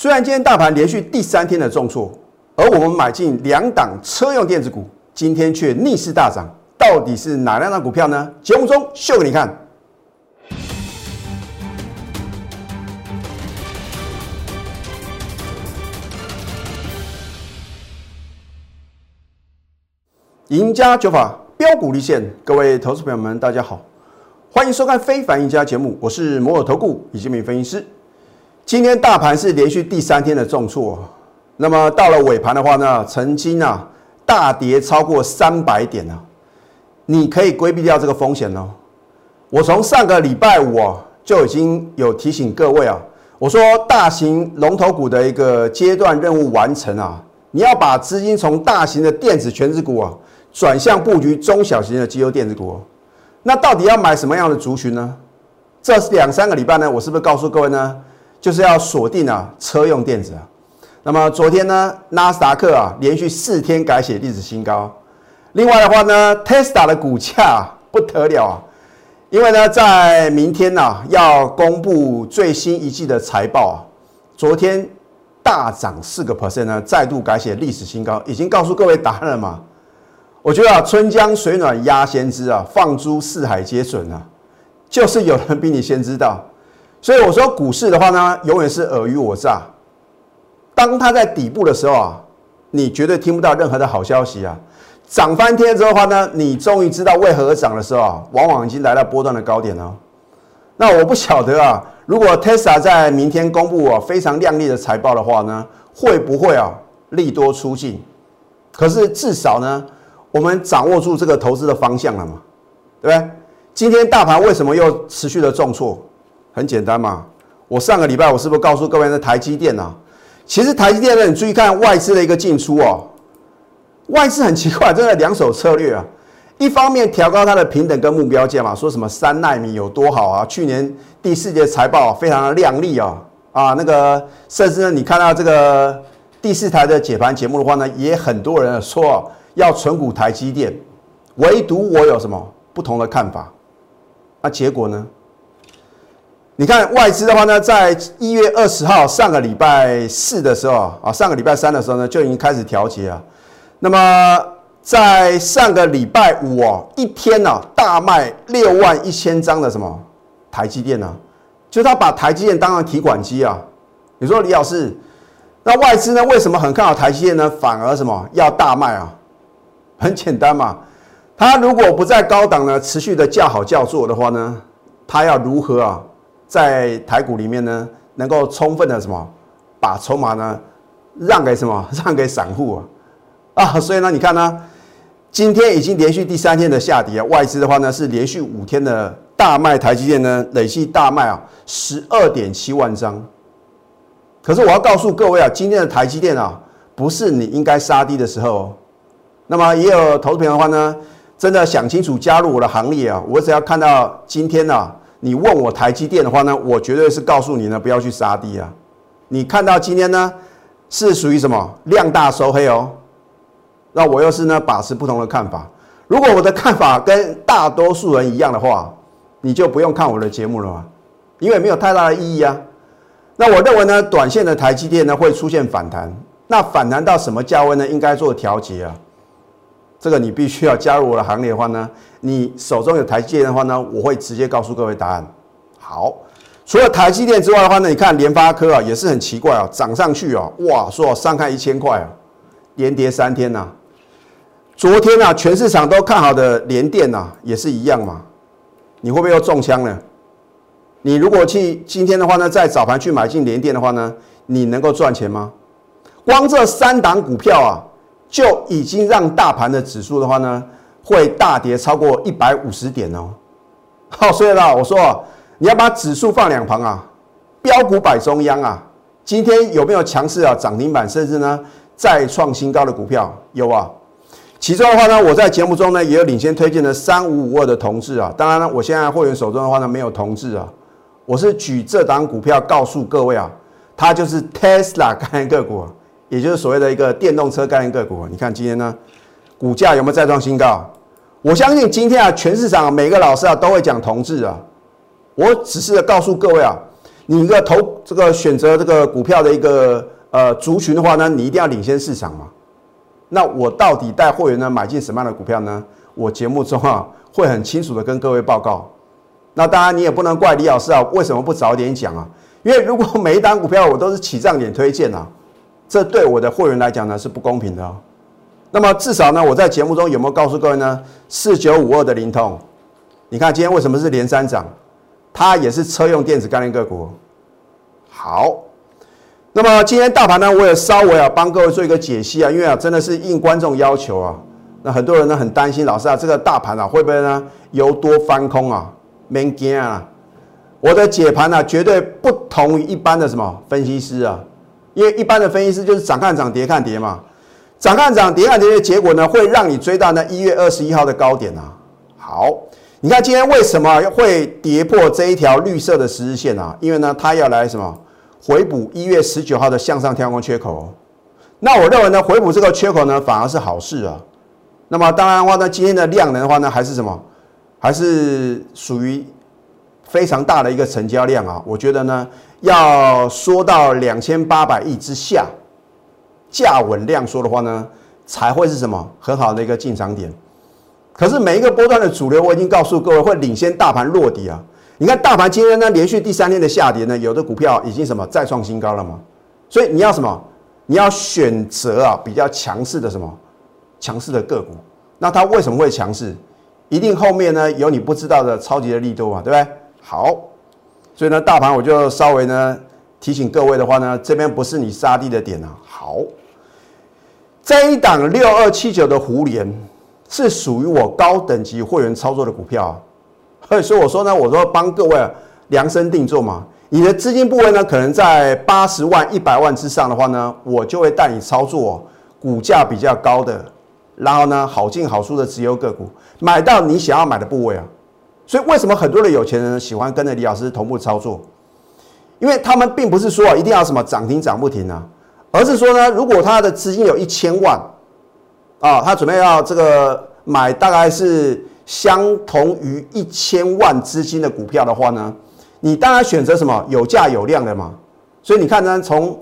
虽然今天大盘连续第三天的重挫，而我们买进两档车用电子股，今天却逆势大涨，到底是哪两档股票呢？节目中秀给你看。赢家九法标股立现，各位投资朋友们，大家好，欢迎收看《非凡赢家》节目，我是摩尔投顾李建明分析师。今天大盘是连续第三天的重挫，那么到了尾盘的话呢，曾经啊大跌超过三百点啊，你可以规避掉这个风险哦。我从上个礼拜五啊就已经有提醒各位啊，我说大型龙头股的一个阶段任务完成啊，你要把资金从大型的电子全值股啊。转向布局中小型的绩优电子股，那到底要买什么样的族群呢？这两三个礼拜呢，我是不是告诉各位呢？就是要锁定啊车用电子啊。那么昨天呢，纳斯达克啊连续四天改写历史新高。另外的话呢，Tesla 的股价不得了啊，因为呢在明天呢要公布最新一季的财报啊，昨天大涨四个 percent 呢，再度改写历史新高，已经告诉各位答案了嘛？我觉得啊，春江水暖鸭先知啊，放诸四海皆准啊，就是有人比你先知道。所以我说股市的话呢，永远是尔虞我诈。当它在底部的时候啊，你绝对听不到任何的好消息啊。涨翻天之后的话呢，你终于知道为何而涨的时候啊，往往已经来到波段的高点了。那我不晓得啊，如果 Tesla 在明天公布啊非常亮丽的财报的话呢，会不会啊利多出尽？可是至少呢。我们掌握住这个投资的方向了嘛？对不对？今天大盘为什么又持续的重挫？很简单嘛。我上个礼拜我是不是告诉各位，的台积电啊？其实台积电呢，你注意看外资的一个进出哦。外资很奇怪，真的两手策略啊。一方面调高它的平等跟目标价嘛，说什么三纳米有多好啊？去年第四节财报非常的亮丽啊啊，那个甚至呢，你看到这个第四台的解盘节目的话呢，也很多人说。要存股台积电，唯独我有什么不同的看法？那结果呢？你看外资的话呢，在一月二十号上个礼拜四的时候啊，上个礼拜三的时候呢，就已经开始调节啊。那么在上个礼拜五哦，一天呢大卖六万一千张的什么台积电呢？就他把台积电当成提款机啊。你说李老师，那外资呢为什么很看好台积电呢？反而什么要大卖啊？很简单嘛，他如果不在高档呢，持续的叫好叫座的话呢，他要如何啊，在台股里面呢，能够充分的什么，把筹码呢让给什么，让给散户啊，啊，所以呢，你看呢，今天已经连续第三天的下跌，外资的话呢是连续五天的大卖台积电呢，累计大卖啊十二点七万张。可是我要告诉各位啊，今天的台积电啊，不是你应该杀低的时候。那么也有投资朋友的话呢，真的想清楚加入我的行列啊！我只要看到今天呢，你问我台积电的话呢，我绝对是告诉你呢，不要去杀低啊！你看到今天呢，是属于什么量大收黑哦？那我又是呢，把持不同的看法。如果我的看法跟大多数人一样的话，你就不用看我的节目了嘛，因为没有太大的意义啊。那我认为呢，短线的台积电呢会出现反弹，那反弹到什么价位呢？应该做调节啊。这个你必须要加入我的行列的话呢，你手中有台积电的话呢，我会直接告诉各位答案。好，除了台积电之外的话呢，你看联发科啊也是很奇怪啊，涨上去啊，哇，说上看一千块啊，连跌三天呐。昨天啊，全市场都看好的联电呐，也是一样嘛。你会不会又中枪呢？你如果去今天的话呢，在早盘去买进联电的话呢，你能够赚钱吗？光这三档股票啊。就已经让大盘的指数的话呢，会大跌超过一百五十点哦。好，所以啦，我说你要把指数放两旁啊，标股摆中央啊。今天有没有强势啊？涨停板甚至呢再创新高的股票有啊。其中的话呢，我在节目中呢也有领先推荐的三五五二的同志啊。当然呢，我现在会员手中的话呢没有同志啊。我是举这档股票告诉各位啊，它就是 Tesla 概念个股。也就是所谓的一个电动车概念个股，你看今天呢，股价有没有再创新高？我相信今天啊，全市场每个老师啊都会讲同志啊。我只是告诉各位啊，你一个投这个选择这个股票的一个呃族群的话呢，你一定要领先市场嘛。那我到底带会员呢买进什么样的股票呢？我节目中啊会很清楚的跟各位报告。那当然你也不能怪李老师啊，为什么不早点讲啊？因为如果每一单股票我都是起涨点推荐啊，这对我的会员来讲呢是不公平的哦。那么至少呢，我在节目中有没有告诉各位呢？四九五二的灵通，你看今天为什么是连三涨？它也是车用电子概念个股。好，那么今天大盘呢，我也稍微啊帮各位做一个解析啊，因为啊真的是应观众要求啊，那很多人呢很担心，老师啊这个大盘啊会不会呢由多翻空啊？没惊啊！我的解盘呢绝对不同于一般的什么分析师啊，因为一般的分析师就是涨看涨跌看跌嘛。涨看涨，跌看跌的结果呢，会让你追到那一月二十一号的高点啊。好，你看今天为什么会跌破这一条绿色的十日线啊？因为呢，它要来什么回补一月十九号的向上跳空缺口。那我认为呢，回补这个缺口呢，反而是好事啊。那么当然的话呢，今天的量能的话呢，还是什么？还是属于非常大的一个成交量啊。我觉得呢，要说到两千八百亿之下。价稳量缩的话呢，才会是什么很好的一个进场点。可是每一个波段的主流，我已经告诉各位会领先大盘落底啊。你看大盘今天呢连续第三天的下跌呢，有的股票已经什么再创新高了嘛。所以你要什么？你要选择啊比较强势的什么强势的个股。那它为什么会强势？一定后面呢有你不知道的超级的力度嘛，对不对？好，所以呢大盘我就稍微呢提醒各位的话呢，这边不是你杀低的点啊。好。这一档六二七九的胡联是属于我高等级会员操作的股票啊，所以我说呢，我说帮各位量身定做嘛。你的资金部位呢，可能在八十万、一百万之上的话呢，我就会带你操作股价比较高的，然后呢好进好出的持有个股，买到你想要买的部位啊。所以为什么很多的有钱人喜欢跟着李老师同步操作？因为他们并不是说一定要什么涨停涨不停啊。而是说呢，如果他的资金有一千万，啊，他准备要这个买大概是相同于一千万资金的股票的话呢，你当然选择什么有价有量的嘛。所以你看呢，从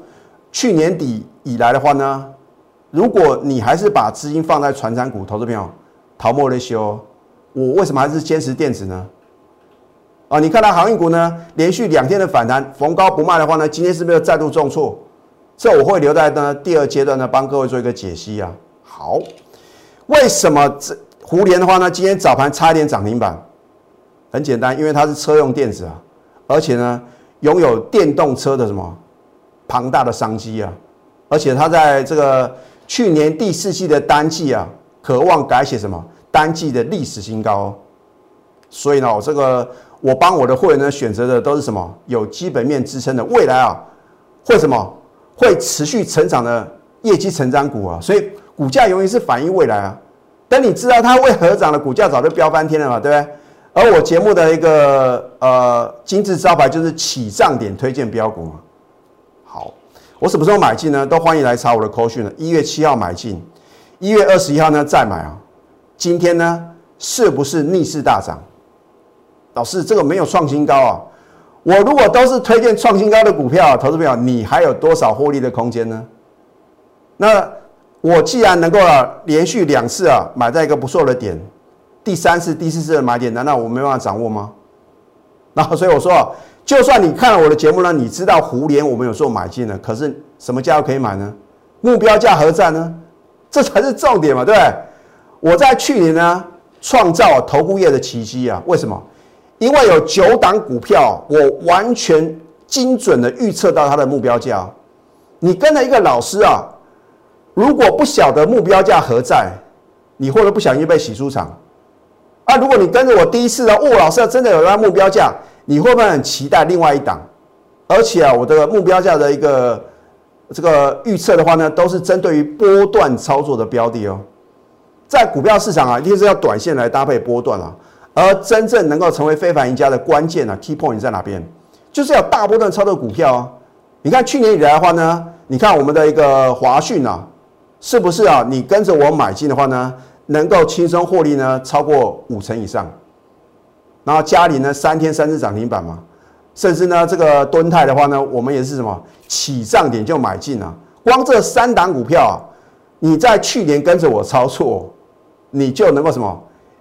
去年底以来的话呢，如果你还是把资金放在传产股，投资朋友，陶莫雷修，我为什么还是坚持电子呢？啊，你看到航运股呢，连续两天的反弹，逢高不卖的话呢，今天是不是再度重挫？这我会留在呢第二阶段呢，帮各位做一个解析啊。好，为什么这胡联的话呢？今天早盘差一点涨停板，很简单，因为它是车用电子啊，而且呢拥有电动车的什么庞大的商机啊，而且它在这个去年第四季的单季啊，渴望改写什么单季的历史新高。所以呢，我这个我帮我的会员呢选择的都是什么有基本面支撑的未来啊，会什么？会持续成长的业绩成长股啊，所以股价永远是反映未来啊。等你知道它为何涨了，股价早就飙翻天了嘛，对不对？而我节目的一个呃金字招牌就是起涨点推荐标股嘛。好，我什么时候买进呢？都欢迎来查我的口讯了。一月七号买进，一月二十一号呢再买啊。今天呢是不是逆势大涨？老师，这个没有创新高啊。我如果都是推荐创新高的股票，投资朋友，你还有多少获利的空间呢？那我既然能够连续两次啊买在一个不错的点，第三次、第四次的买点，难道我没办法掌握吗？那所以我说，就算你看了我的节目呢，你知道胡联我们有做买进的，可是什么价可以买呢？目标价何在呢？这才是重点嘛，对不对？我在去年呢创造投顾业的奇迹啊，为什么？因为有九档股票，我完全精准的预测到它的目标价。你跟了一个老师啊，如果不晓得目标价何在，你或者不小心被洗出场。啊，如果你跟着我第一次的，哦，老师真的有它目标价，你会不会很期待另外一档？而且啊，我的目标价的一个这个预测的话呢，都是针对于波段操作的标的哦。在股票市场啊，一定是要短线来搭配波段啊。而真正能够成为非凡赢家的关键呢，key point 在哪边？就是要大波段操作股票啊！你看去年以来的话呢，你看我们的一个华讯啊，是不是啊？你跟着我买进的话呢，能够轻松获利呢，超过五成以上。然后嘉里呢，三天三次涨停板嘛，甚至呢这个敦泰的话呢，我们也是什么起涨点就买进啊。光这三档股票啊，你在去年跟着我操作，你就能够什么，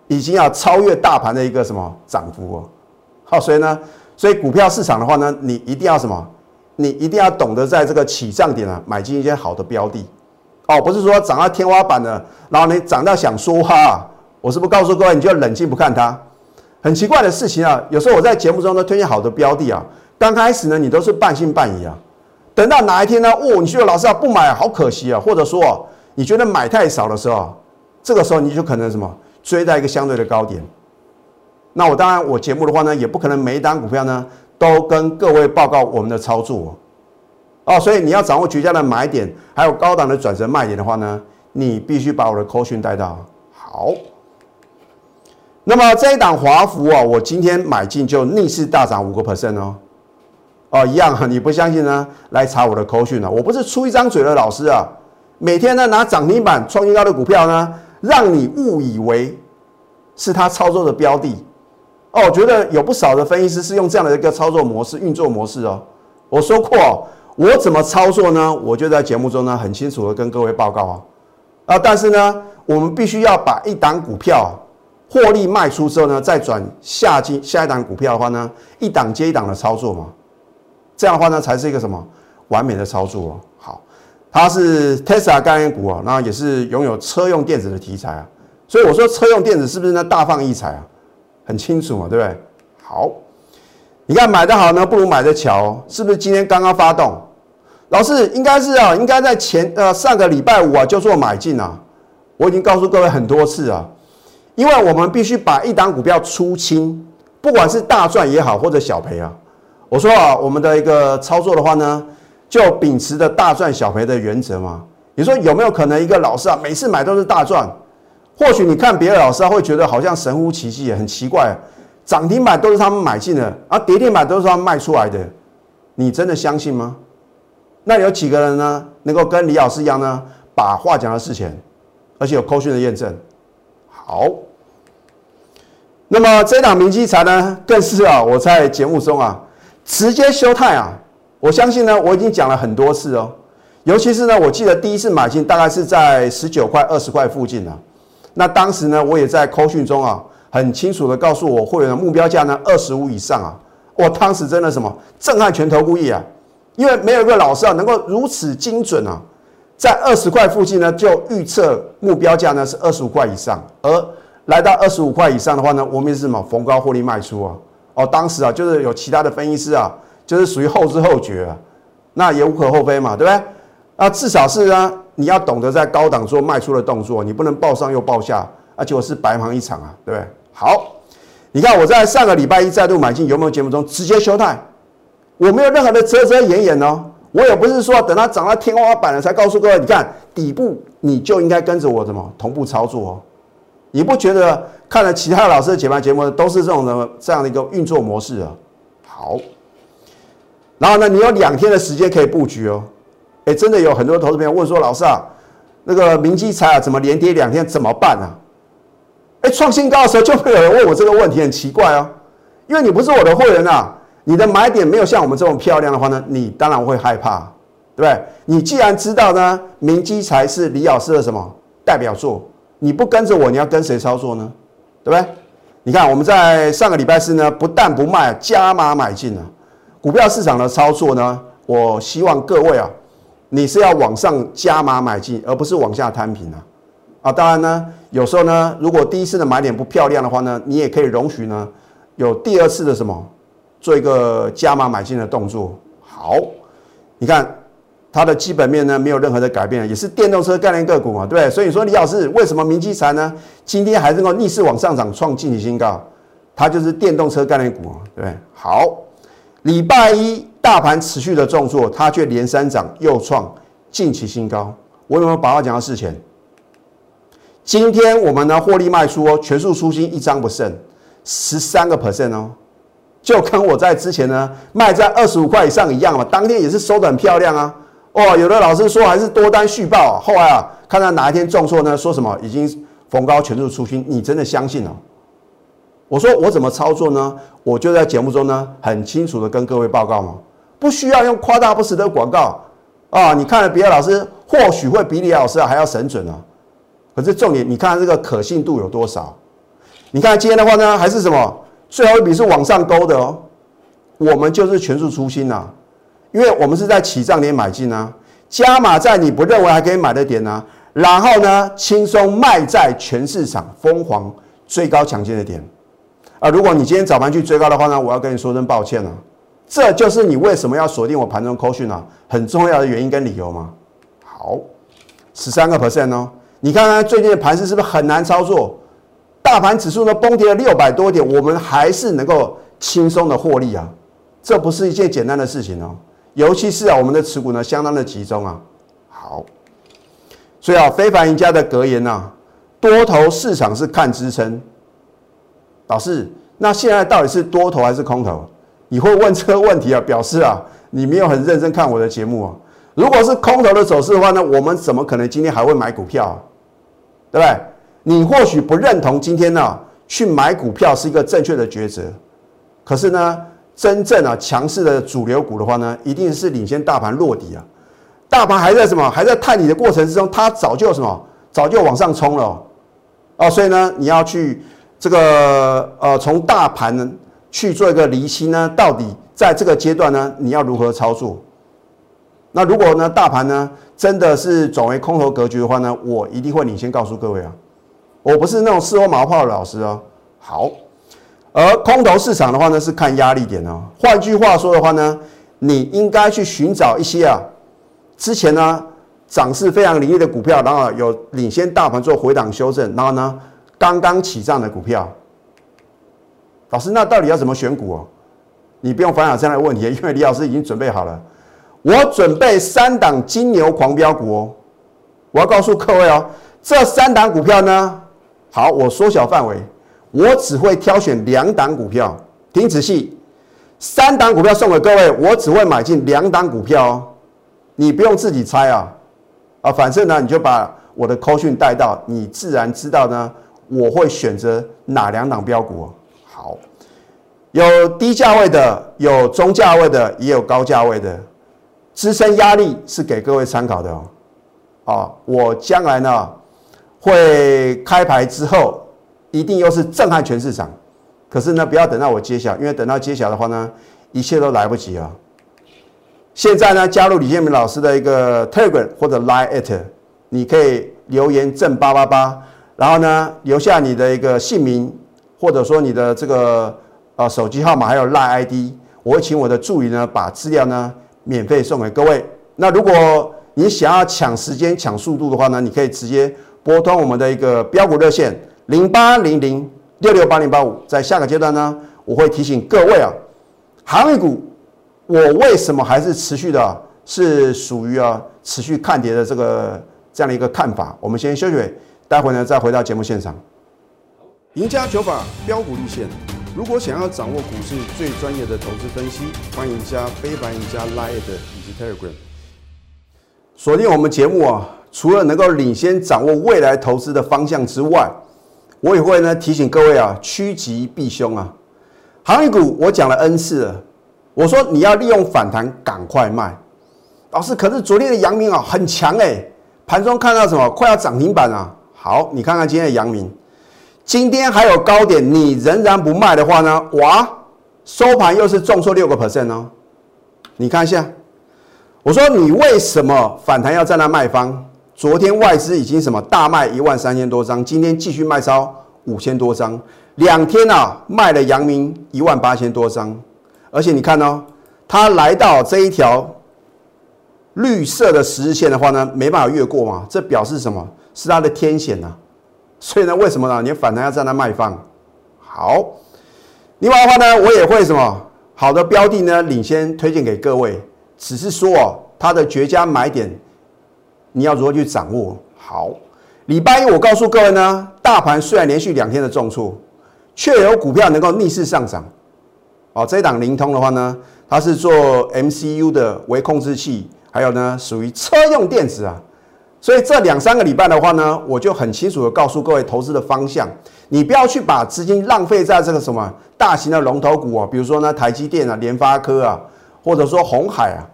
已经要超越大盘的一个什么涨幅哦。好，所以呢，所以股票市场的话呢，你一定要什么？你一定要懂得在这个起涨点啊，买进一些好的标的哦，不是说涨到天花板了，然后你涨到想说话，我是不是告诉各位，你就冷静不看它？很奇怪的事情啊，有时候我在节目中呢推荐好的标的啊，刚开始呢你都是半信半疑啊，等到哪一天呢，哦，你觉得老师啊不买好可惜啊，或者说你觉得买太少的时候，这个时候你就可能什么追在一个相对的高点。那我当然我节目的话呢，也不可能每一单股票呢。都跟各位报告我们的操作哦，所以你要掌握绝佳的买点，还有高档的转折卖点的话呢，你必须把我的扣讯带到好。那么这一档华孚啊，我今天买进就逆势大涨五个 percent 哦，哦一样啊，你不相信呢？来查我的扣讯啊，我不是出一张嘴的老师啊，每天呢拿涨停板创新高的股票呢，让你误以为是他操作的标的。哦，我觉得有不少的分析师是用这样的一个操作模式、运作模式哦。我说过，我怎么操作呢？我就在节目中呢很清楚的跟各位报告啊。啊，但是呢，我们必须要把一档股票获利卖出之后呢，再转下进下一档股票的话呢，一档接一档的操作嘛。这样的话呢，才是一个什么完美的操作哦。它是 Tesla 概念股啊，那也是拥有车用电子的题材啊。所以我说车用电子是不是呢大放异彩啊？很清楚嘛，对不对？好，你看买的好呢，不如买的巧，是不是？今天刚刚发动，老师应该是啊，应该在前呃上个礼拜五啊就做买进啊。我已经告诉各位很多次啊，因为我们必须把一档股票出清，不管是大赚也好，或者小赔啊。我说啊，我们的一个操作的话呢，就秉持着大赚小赔的原则嘛。你说有没有可能一个老师啊，每次买都是大赚？或许你看别的老师会觉得好像神乎其技，很奇怪，涨停板都是他们买进的，而跌停板都是他们卖出来的，你真的相信吗？那有几个人呢，能够跟李老师一样呢，把话讲到事前，而且有扣讯的验证？好，那么这档明基材呢，更是啊，我在节目中啊，直接休态啊，我相信呢，我已经讲了很多次哦，尤其是呢，我记得第一次买进大概是在十九块、二十块附近啊。那当时呢，我也在扣讯中啊，很清楚的告诉我会员的目标价呢，二十五以上啊。我当时真的什么震撼全投顾业啊，因为没有一个老师啊能够如此精准啊，在二十块附近呢就预测目标价呢是二十五块以上，而来到二十五块以上的话呢，我们是什么逢高获利卖出啊。哦，当时啊就是有其他的分析师啊，就是属于后知后觉啊，那也无可厚非嘛，对不对？那，至少是啊。你要懂得在高档做卖出的动作，你不能报上又报下，而且我是白忙一场啊，对不对？好，你看我在上个礼拜一再度买进，有没有节目中直接休态？我没有任何的遮遮掩掩哦，我也不是说等它涨到天花板了才告诉各位，你看底部你就应该跟着我怎么同步操作哦。你不觉得看了其他老师的解盘节目都是这种的这样的一个运作模式啊？好，然后呢，你有两天的时间可以布局哦。哎，真的有很多投资朋友问说：“老师啊，那个明基材啊，怎么连跌两天怎么办啊？”哎，创新高的时候就会有人问我这个问题，很奇怪哦。因为你不是我的会员啊，你的买点没有像我们这种漂亮的话呢，你当然会害怕，对不对？你既然知道呢，明基材是李老师的什么代表作，你不跟着我，你要跟谁操作呢？对不对？你看我们在上个礼拜四呢，不但不卖，加码买进了股票市场的操作呢，我希望各位啊。你是要往上加码买进，而不是往下摊平啊！啊，当然呢，有时候呢，如果第一次的买点不漂亮的话呢，你也可以容许呢，有第二次的什么，做一个加码买进的动作。好，你看它的基本面呢，没有任何的改变，也是电动车概念个股嘛，对不对？所以说李老师为什么明基材呢，今天还能够逆势往上涨，创近期新高？它就是电动车概念股，对不对？好，礼拜一。大盘持续的重挫，它却连三涨，又创近期新高。我有没有把话讲到事前？今天我们呢获利卖出哦，全数出清，一张不剩，十三个 percent 哦，就跟我在之前呢卖在二十五块以上一样嘛。当天也是收的很漂亮啊。哦，有的老师说还是多单续报，后来啊看到哪一天重挫呢，说什么已经逢高全数出清，你真的相信哦？我说我怎么操作呢？我就在节目中呢，很清楚的跟各位报告嘛，不需要用夸大不实的广告啊。你看了别的老师，或许会比李老师还要神准啊。可是重点，你看这个可信度有多少？你看今天的话呢，还是什么？最后一笔是往上勾的哦。我们就是全数出新呐，因为我们是在起涨点买进啊，加码在你不认为还可以买的点呢，然后呢，轻松卖在全市场疯狂最高抢进的点。啊，如果你今天早盘去追高的话呢，我要跟你说声抱歉了。这就是你为什么要锁定我盘中扣讯啊，很重要的原因跟理由吗？好，十三个 percent 哦。你看看最近的盘势是不是很难操作？大盘指数呢崩跌了六百多点，我们还是能够轻松的获利啊。这不是一件简单的事情哦，尤其是啊，我们的持股呢相当的集中啊。好，所以啊，非凡赢家的格言呐，多头市场是看支撑。老师，那现在到底是多头还是空头？你会问这个问题啊？表示啊，你没有很认真看我的节目啊。如果是空头的走势的话呢，我们怎么可能今天还会买股票？对不对？你或许不认同今天呢去买股票是一个正确的抉择，可是呢，真正啊强势的主流股的话呢，一定是领先大盘落底啊。大盘还在什么？还在探底的过程之中，它早就什么？早就往上冲了哦。所以呢，你要去。这个呃，从大盘去做一个离析呢，到底在这个阶段呢，你要如何操作？那如果呢，大盘呢真的是转为空头格局的话呢，我一定会领先告诉各位啊，我不是那种事后毛泡的老师哦。好，而空头市场的话呢，是看压力点哦。换句话说的话呢，你应该去寻找一些啊，之前呢涨势非常凌厉的股票，然后有领先大盘做回档修正，然后呢。刚刚起涨的股票，老师，那到底要怎么选股哦？你不用烦恼这样的问题，因为李老师已经准备好了。我准备三档金牛狂飙股哦，我要告诉各位哦，这三档股票呢，好，我缩小范围，我只会挑选两档股票，听仔细，三档股票送给各位，我只会买进两档股票哦，你不用自己猜啊，啊，反正呢，你就把我的扣讯带到，你自然知道呢。我会选择哪两档标股？好，有低价位的，有中价位的，也有高价位的。支撑压力是给各位参考的哦。啊，我将来呢会开牌之后，一定又是震撼全市场。可是呢，不要等到我揭晓，因为等到揭晓的话呢，一切都来不及了。现在呢，加入李建明老师的一个 Telegram 或者 Line at，你可以留言正八八八。然后呢，留下你的一个姓名，或者说你的这个呃手机号码，还有 Line ID，我会请我的助理呢把资料呢免费送给各位。那如果你想要抢时间、抢速度的话呢，你可以直接拨通我们的一个标股热线零八零零六六八零八五。在下个阶段呢，我会提醒各位啊，航运股我为什么还是持续的，是属于啊持续看跌的这个这样的一个看法。我们先休息。待会呢，再回到节目现场。赢家九法标股立线。如果想要掌握股市最专业的投资分析，欢迎加非凡、赢家 Line 以及 Telegram。锁定我们节目啊，除了能够领先掌握未来投资的方向之外，我也会呢提醒各位啊，趋吉避凶啊。行业股我讲了 N 次了，我说你要利用反弹赶快卖。老师，可是昨天的阳明啊很强哎，盘中看到什么快要涨停板啊？好，你看看今天的阳明，今天还有高点，你仍然不卖的话呢？哇，收盘又是重挫六个 percent 哦。你看一下，我说你为什么反弹要在那卖方？昨天外资已经什么大卖一万三千多张，今天继续卖超五千多张，两天啊卖了阳明一万八千多张，而且你看哦，它来到这一条绿色的十日线的话呢，没办法越过嘛，这表示什么？是它的天险呐，所以呢，为什么呢？你反弹要在那卖方。好，另外的话呢，我也会什么好的标的呢，领先推荐给各位。只是说哦，它的绝佳买点，你要如何去掌握？好，礼拜一我告诉各位呢，大盘虽然连续两天的重挫，却有股票能够逆势上涨。哦，这一档灵通的话呢，它是做 MCU 的微控制器，还有呢，属于车用电子啊。所以这两三个礼拜的话呢，我就很清楚的告诉各位投资的方向，你不要去把资金浪费在这个什么大型的龙头股啊，比如说呢台积电啊、联发科啊，或者说红海啊。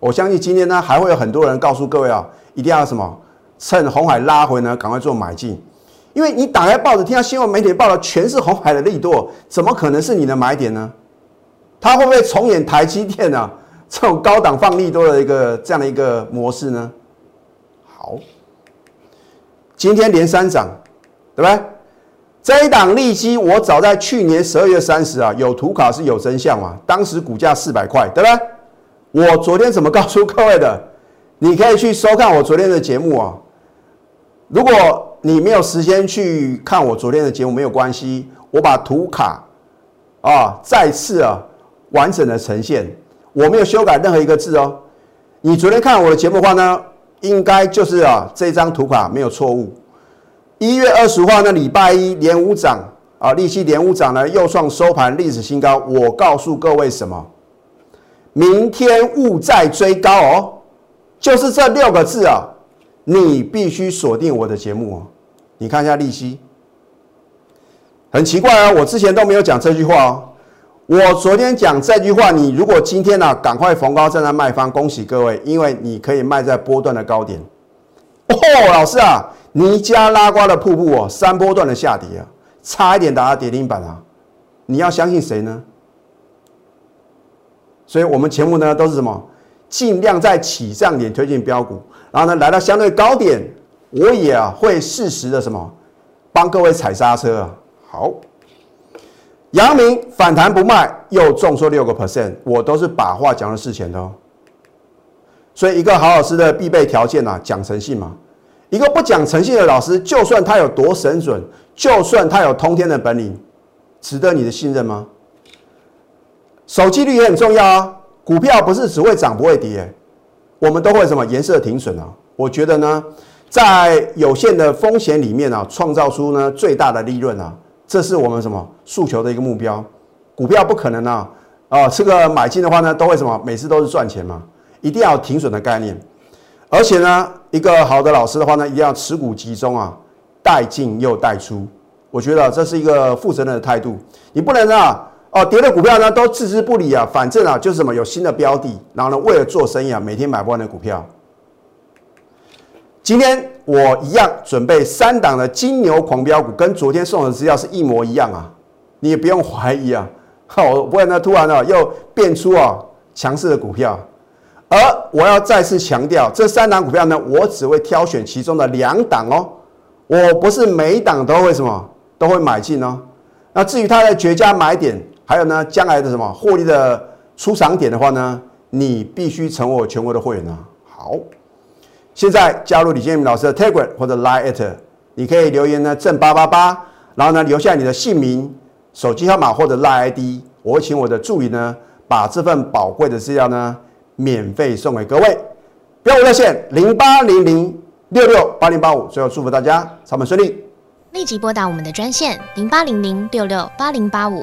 我相信今天呢还会有很多人告诉各位啊，一定要什么趁红海拉回呢，赶快做买进，因为你打开报纸听到新闻媒体报的全是红海的利多，怎么可能是你的买点呢？它会不会重演台积电啊这种高档放利多的一个这样的一个模式呢？好，今天连三涨，对不对？这一档利基，我早在去年十二月三十啊，有图卡是有真相嘛？当时股价四百块，对不对？我昨天怎么告诉各位的？你可以去收看我昨天的节目啊。如果你没有时间去看我昨天的节目，没有关系，我把图卡啊再次啊完整的呈现，我没有修改任何一个字哦。你昨天看我的节目的话呢？应该就是啊，这张图卡没有错误。一月二十号呢，礼拜一连五涨啊，利息连五涨呢，又创收盘历史新高。我告诉各位什么？明天勿再追高哦，就是这六个字啊，你必须锁定我的节目哦。你看一下利息，很奇怪啊，我之前都没有讲这句话哦。我昨天讲这句话，你如果今天呢，赶快逢高站在卖方，恭喜各位，因为你可以卖在波段的高点。哦，老师啊，尼加拉瓜的瀑布哦，三波段的下跌啊，差一点打到跌停板啊，你要相信谁呢？所以我们节目呢都是什么，尽量在起涨点推荐标股，然后呢来到相对高点，我也啊会适时的什么，帮各位踩刹车啊。好。阳明反弹不卖，又重挫六个 percent，我都是把话讲在事前的哦。所以一个好老师的必备条件啊，讲诚信嘛。一个不讲诚信的老师，就算他有多神准，就算他有通天的本领，值得你的信任吗？守纪律也很重要啊。股票不是只会涨不会跌，我们都会什么颜色停损啊？我觉得呢，在有限的风险里面啊，创造出呢最大的利润啊。这是我们什么诉求的一个目标？股票不可能啊，啊，这个买进的话呢，都会什么？每次都是赚钱嘛，一定要停损的概念。而且呢，一个好的老师的话呢，一定要持股集中啊，带进又带出。我觉得这是一个负责任的态度。你不能啊，哦，跌的股票呢都置之不理啊，反正啊就是什么有新的标的，然后呢为了做生意啊，每天买不完的股票。今天我一样准备三档的金牛狂飙股，跟昨天送的资料是一模一样啊，你也不用怀疑啊。好，不然呢突然呢又变出啊强势的股票，而我要再次强调，这三档股票呢，我只会挑选其中的两档哦，我不是每一档都会什么都会买进哦。那至于它的绝佳买点，还有呢将来的什么获利的出场点的话呢，你必须成为我全国的会员啊。好。现在加入李建明老师的 Telegram 或者 Line at，你可以留言呢正八八八，然后呢留下你的姓名、手机号码或者 Line ID，我会请我的助理呢把这份宝贵的资料呢免费送给各位。标五热线零八零零六六八零八五，最后祝福大家上班顺利。立即拨打我们的专线零八零零六六八零八五。